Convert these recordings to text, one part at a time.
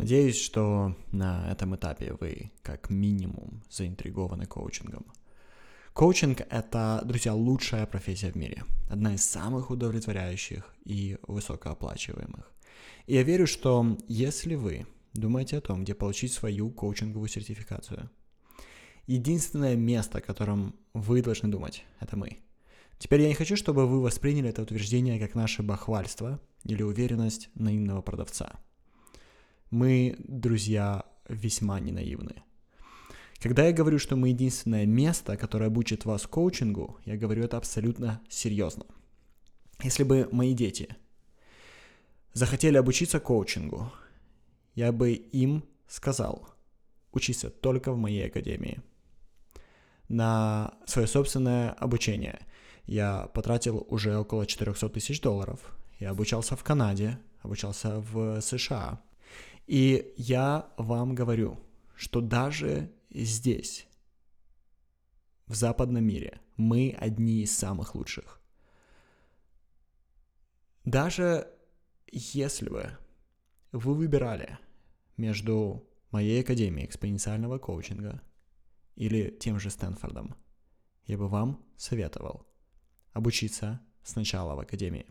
Надеюсь, что на этом этапе вы как минимум заинтригованы коучингом. Коучинг — это, друзья, лучшая профессия в мире. Одна из самых удовлетворяющих и высокооплачиваемых. И я верю, что если вы думаете о том, где получить свою коучинговую сертификацию, единственное место, о котором вы должны думать, это мы. Теперь я не хочу, чтобы вы восприняли это утверждение как наше бахвальство или уверенность наивного продавца — мы, друзья, весьма ненаивны. Когда я говорю, что мы единственное место, которое обучит вас коучингу, я говорю это абсолютно серьезно. Если бы мои дети захотели обучиться коучингу, я бы им сказал, учиться только в моей академии. На свое собственное обучение я потратил уже около 400 тысяч долларов. Я обучался в Канаде, обучался в США, и я вам говорю, что даже здесь, в западном мире, мы одни из самых лучших. Даже если бы вы выбирали между моей академией экспоненциального коучинга или тем же Стэнфордом, я бы вам советовал обучиться сначала в академии.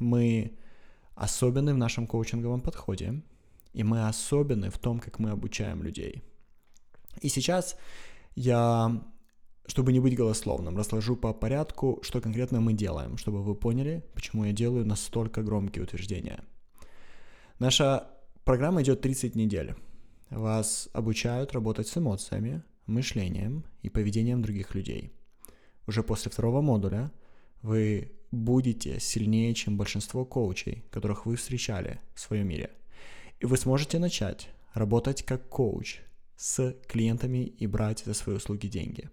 Мы особенны в нашем коучинговом подходе, и мы особенны в том, как мы обучаем людей. И сейчас я, чтобы не быть голословным, разложу по порядку, что конкретно мы делаем, чтобы вы поняли, почему я делаю настолько громкие утверждения. Наша программа идет 30 недель. Вас обучают работать с эмоциями, мышлением и поведением других людей. Уже после второго модуля вы будете сильнее, чем большинство коучей, которых вы встречали в своем мире. И вы сможете начать работать как коуч с клиентами и брать за свои услуги деньги.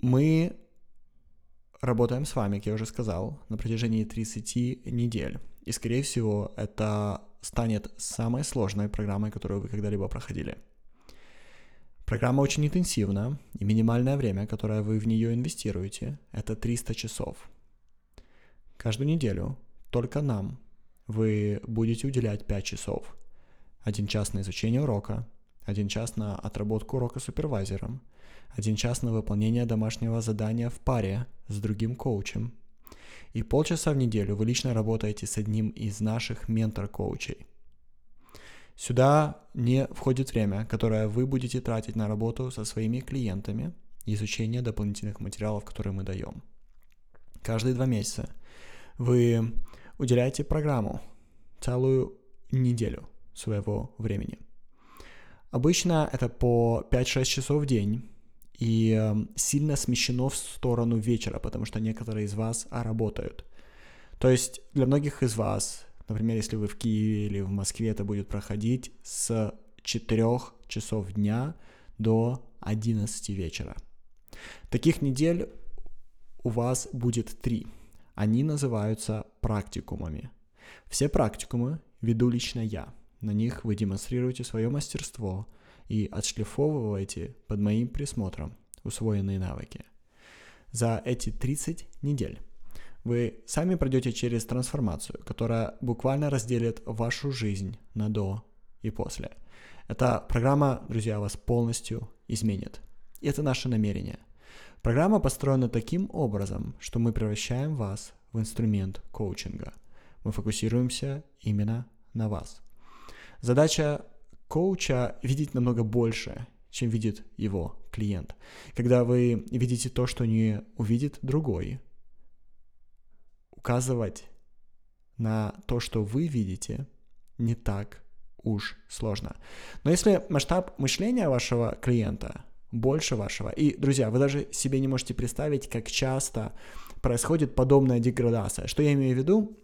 Мы работаем с вами, как я уже сказал, на протяжении 30 недель. И, скорее всего, это станет самой сложной программой, которую вы когда-либо проходили. Программа очень интенсивна, и минимальное время, которое вы в нее инвестируете, это 300 часов. Каждую неделю только нам вы будете уделять 5 часов. Один час на изучение урока, один час на отработку урока супервайзером, один час на выполнение домашнего задания в паре с другим коучем. И полчаса в неделю вы лично работаете с одним из наших ментор-коучей. Сюда не входит время, которое вы будете тратить на работу со своими клиентами и изучение дополнительных материалов, которые мы даем. Каждые два месяца вы уделяйте программу целую неделю своего времени. Обычно это по 5-6 часов в день и эм, сильно смещено в сторону вечера, потому что некоторые из вас работают. То есть для многих из вас, например, если вы в Киеве или в Москве, это будет проходить с 4 часов дня до 11 вечера. Таких недель у вас будет 3. Они называются практикумами. Все практикумы веду лично я. На них вы демонстрируете свое мастерство и отшлифовываете под моим присмотром усвоенные навыки. За эти 30 недель вы сами пройдете через трансформацию, которая буквально разделит вашу жизнь на до и после. Эта программа, друзья, вас полностью изменит. И это наше намерение – Программа построена таким образом, что мы превращаем вас в инструмент коучинга. Мы фокусируемся именно на вас. Задача коуча видеть намного больше, чем видит его клиент. Когда вы видите то, что не увидит другой, указывать на то, что вы видите, не так уж сложно. Но если масштаб мышления вашего клиента больше вашего. И, друзья, вы даже себе не можете представить, как часто происходит подобная деградация. Что я имею в виду?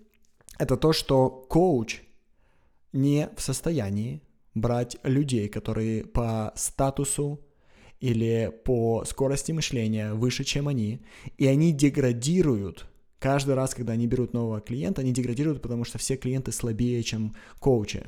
Это то, что коуч не в состоянии брать людей, которые по статусу или по скорости мышления выше, чем они, и они деградируют. Каждый раз, когда они берут нового клиента, они деградируют, потому что все клиенты слабее, чем коучи.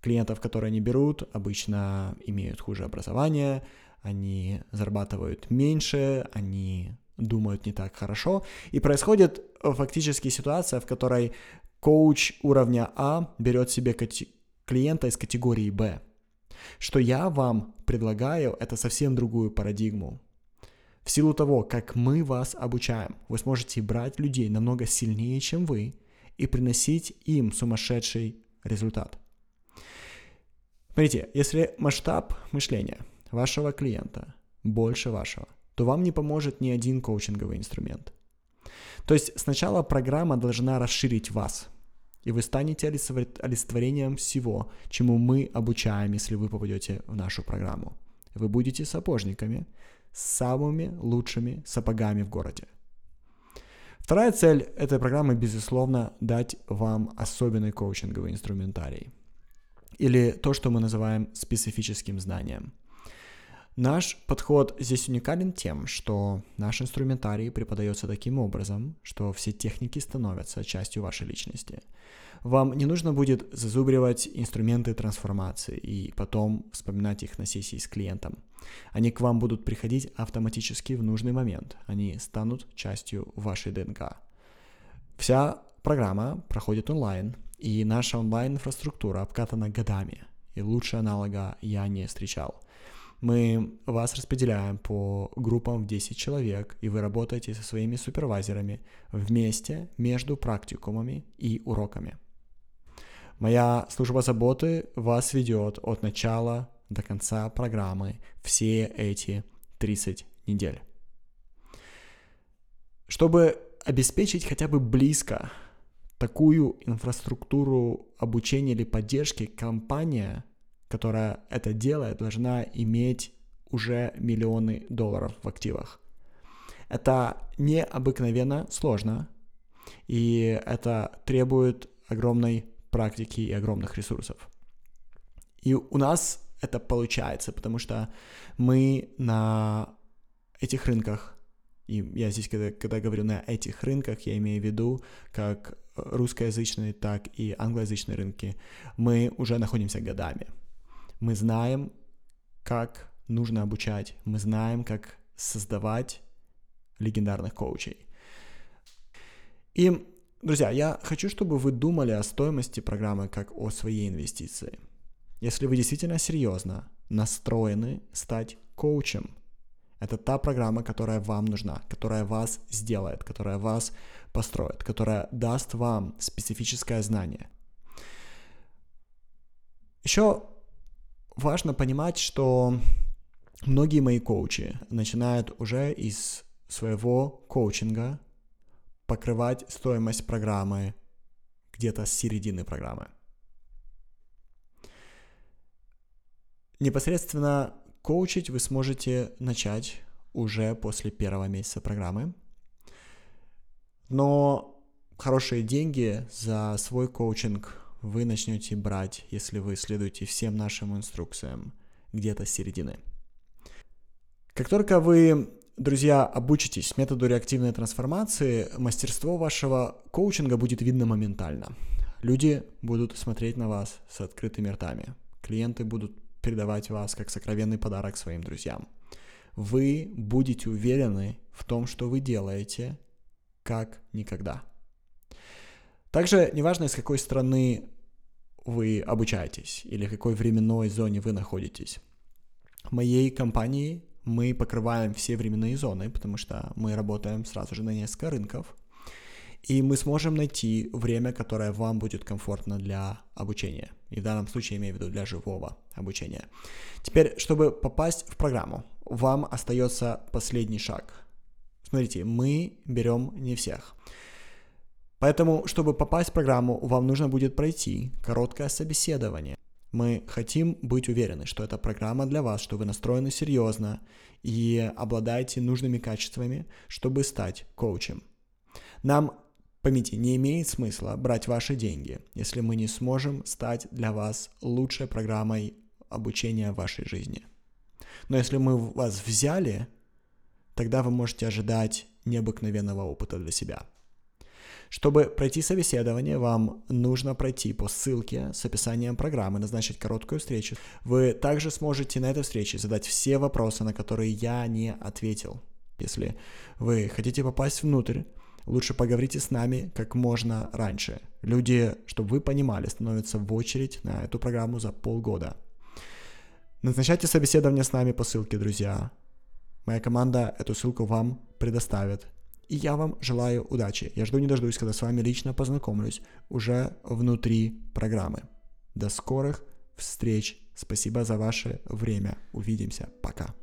Клиентов, которые они берут, обычно имеют хуже образование, они зарабатывают меньше, они думают не так хорошо. И происходит фактически ситуация, в которой Коуч уровня А берет себе клиента из категории Б. Что я вам предлагаю, это совсем другую парадигму. В силу того, как мы вас обучаем, вы сможете брать людей намного сильнее, чем вы, и приносить им сумасшедший результат. Смотрите, если масштаб мышления вашего клиента больше вашего, то вам не поможет ни один коучинговый инструмент. То есть сначала программа должна расширить вас, и вы станете олицетворением всего, чему мы обучаем, если вы попадете в нашу программу. Вы будете сапожниками с самыми лучшими сапогами в городе. Вторая цель этой программы, безусловно, дать вам особенный коучинговый инструментарий. Или то, что мы называем специфическим знанием – Наш подход здесь уникален тем, что наш инструментарий преподается таким образом, что все техники становятся частью вашей личности. Вам не нужно будет зазубривать инструменты трансформации и потом вспоминать их на сессии с клиентом. Они к вам будут приходить автоматически в нужный момент. Они станут частью вашей ДНК. Вся программа проходит онлайн, и наша онлайн-инфраструктура обкатана годами, и лучше аналога я не встречал – мы вас распределяем по группам в 10 человек, и вы работаете со своими супервайзерами вместе между практикумами и уроками. Моя служба заботы вас ведет от начала до конца программы все эти 30 недель. Чтобы обеспечить хотя бы близко такую инфраструктуру обучения или поддержки, компания которая это делает, должна иметь уже миллионы долларов в активах. Это необыкновенно сложно, и это требует огромной практики и огромных ресурсов. И у нас это получается, потому что мы на этих рынках, и я здесь, когда, когда говорю на этих рынках, я имею в виду как русскоязычные, так и англоязычные рынки, мы уже находимся годами. Мы знаем, как нужно обучать, мы знаем, как создавать легендарных коучей. И, друзья, я хочу, чтобы вы думали о стоимости программы как о своей инвестиции. Если вы действительно серьезно настроены стать коучем, это та программа, которая вам нужна, которая вас сделает, которая вас построит, которая даст вам специфическое знание. Еще важно понимать, что многие мои коучи начинают уже из своего коучинга покрывать стоимость программы где-то с середины программы. Непосредственно коучить вы сможете начать уже после первого месяца программы. Но хорошие деньги за свой коучинг вы начнете брать, если вы следуете всем нашим инструкциям, где-то с середины. Как только вы, друзья, обучитесь методу реактивной трансформации, мастерство вашего коучинга будет видно моментально. Люди будут смотреть на вас с открытыми ртами. Клиенты будут передавать вас как сокровенный подарок своим друзьям. Вы будете уверены в том, что вы делаете, как никогда. Также неважно, из какой страны вы обучаетесь или в какой временной зоне вы находитесь. В моей компании мы покрываем все временные зоны, потому что мы работаем сразу же на несколько рынков, и мы сможем найти время, которое вам будет комфортно для обучения. И в данном случае я имею в виду для живого обучения. Теперь, чтобы попасть в программу, вам остается последний шаг. Смотрите, мы берем не всех. Поэтому, чтобы попасть в программу, вам нужно будет пройти короткое собеседование. Мы хотим быть уверены, что эта программа для вас, что вы настроены серьезно и обладаете нужными качествами, чтобы стать коучем. Нам, поймите, не имеет смысла брать ваши деньги, если мы не сможем стать для вас лучшей программой обучения в вашей жизни. Но если мы вас взяли, тогда вы можете ожидать необыкновенного опыта для себя – чтобы пройти собеседование, вам нужно пройти по ссылке с описанием программы, назначить короткую встречу. Вы также сможете на этой встрече задать все вопросы, на которые я не ответил. Если вы хотите попасть внутрь, лучше поговорите с нами как можно раньше. Люди, чтобы вы понимали, становятся в очередь на эту программу за полгода. Назначайте собеседование с нами по ссылке, друзья. Моя команда эту ссылку вам предоставит. И я вам желаю удачи. Я жду не дождусь, когда с вами лично познакомлюсь уже внутри программы. До скорых встреч. Спасибо за ваше время. Увидимся. Пока.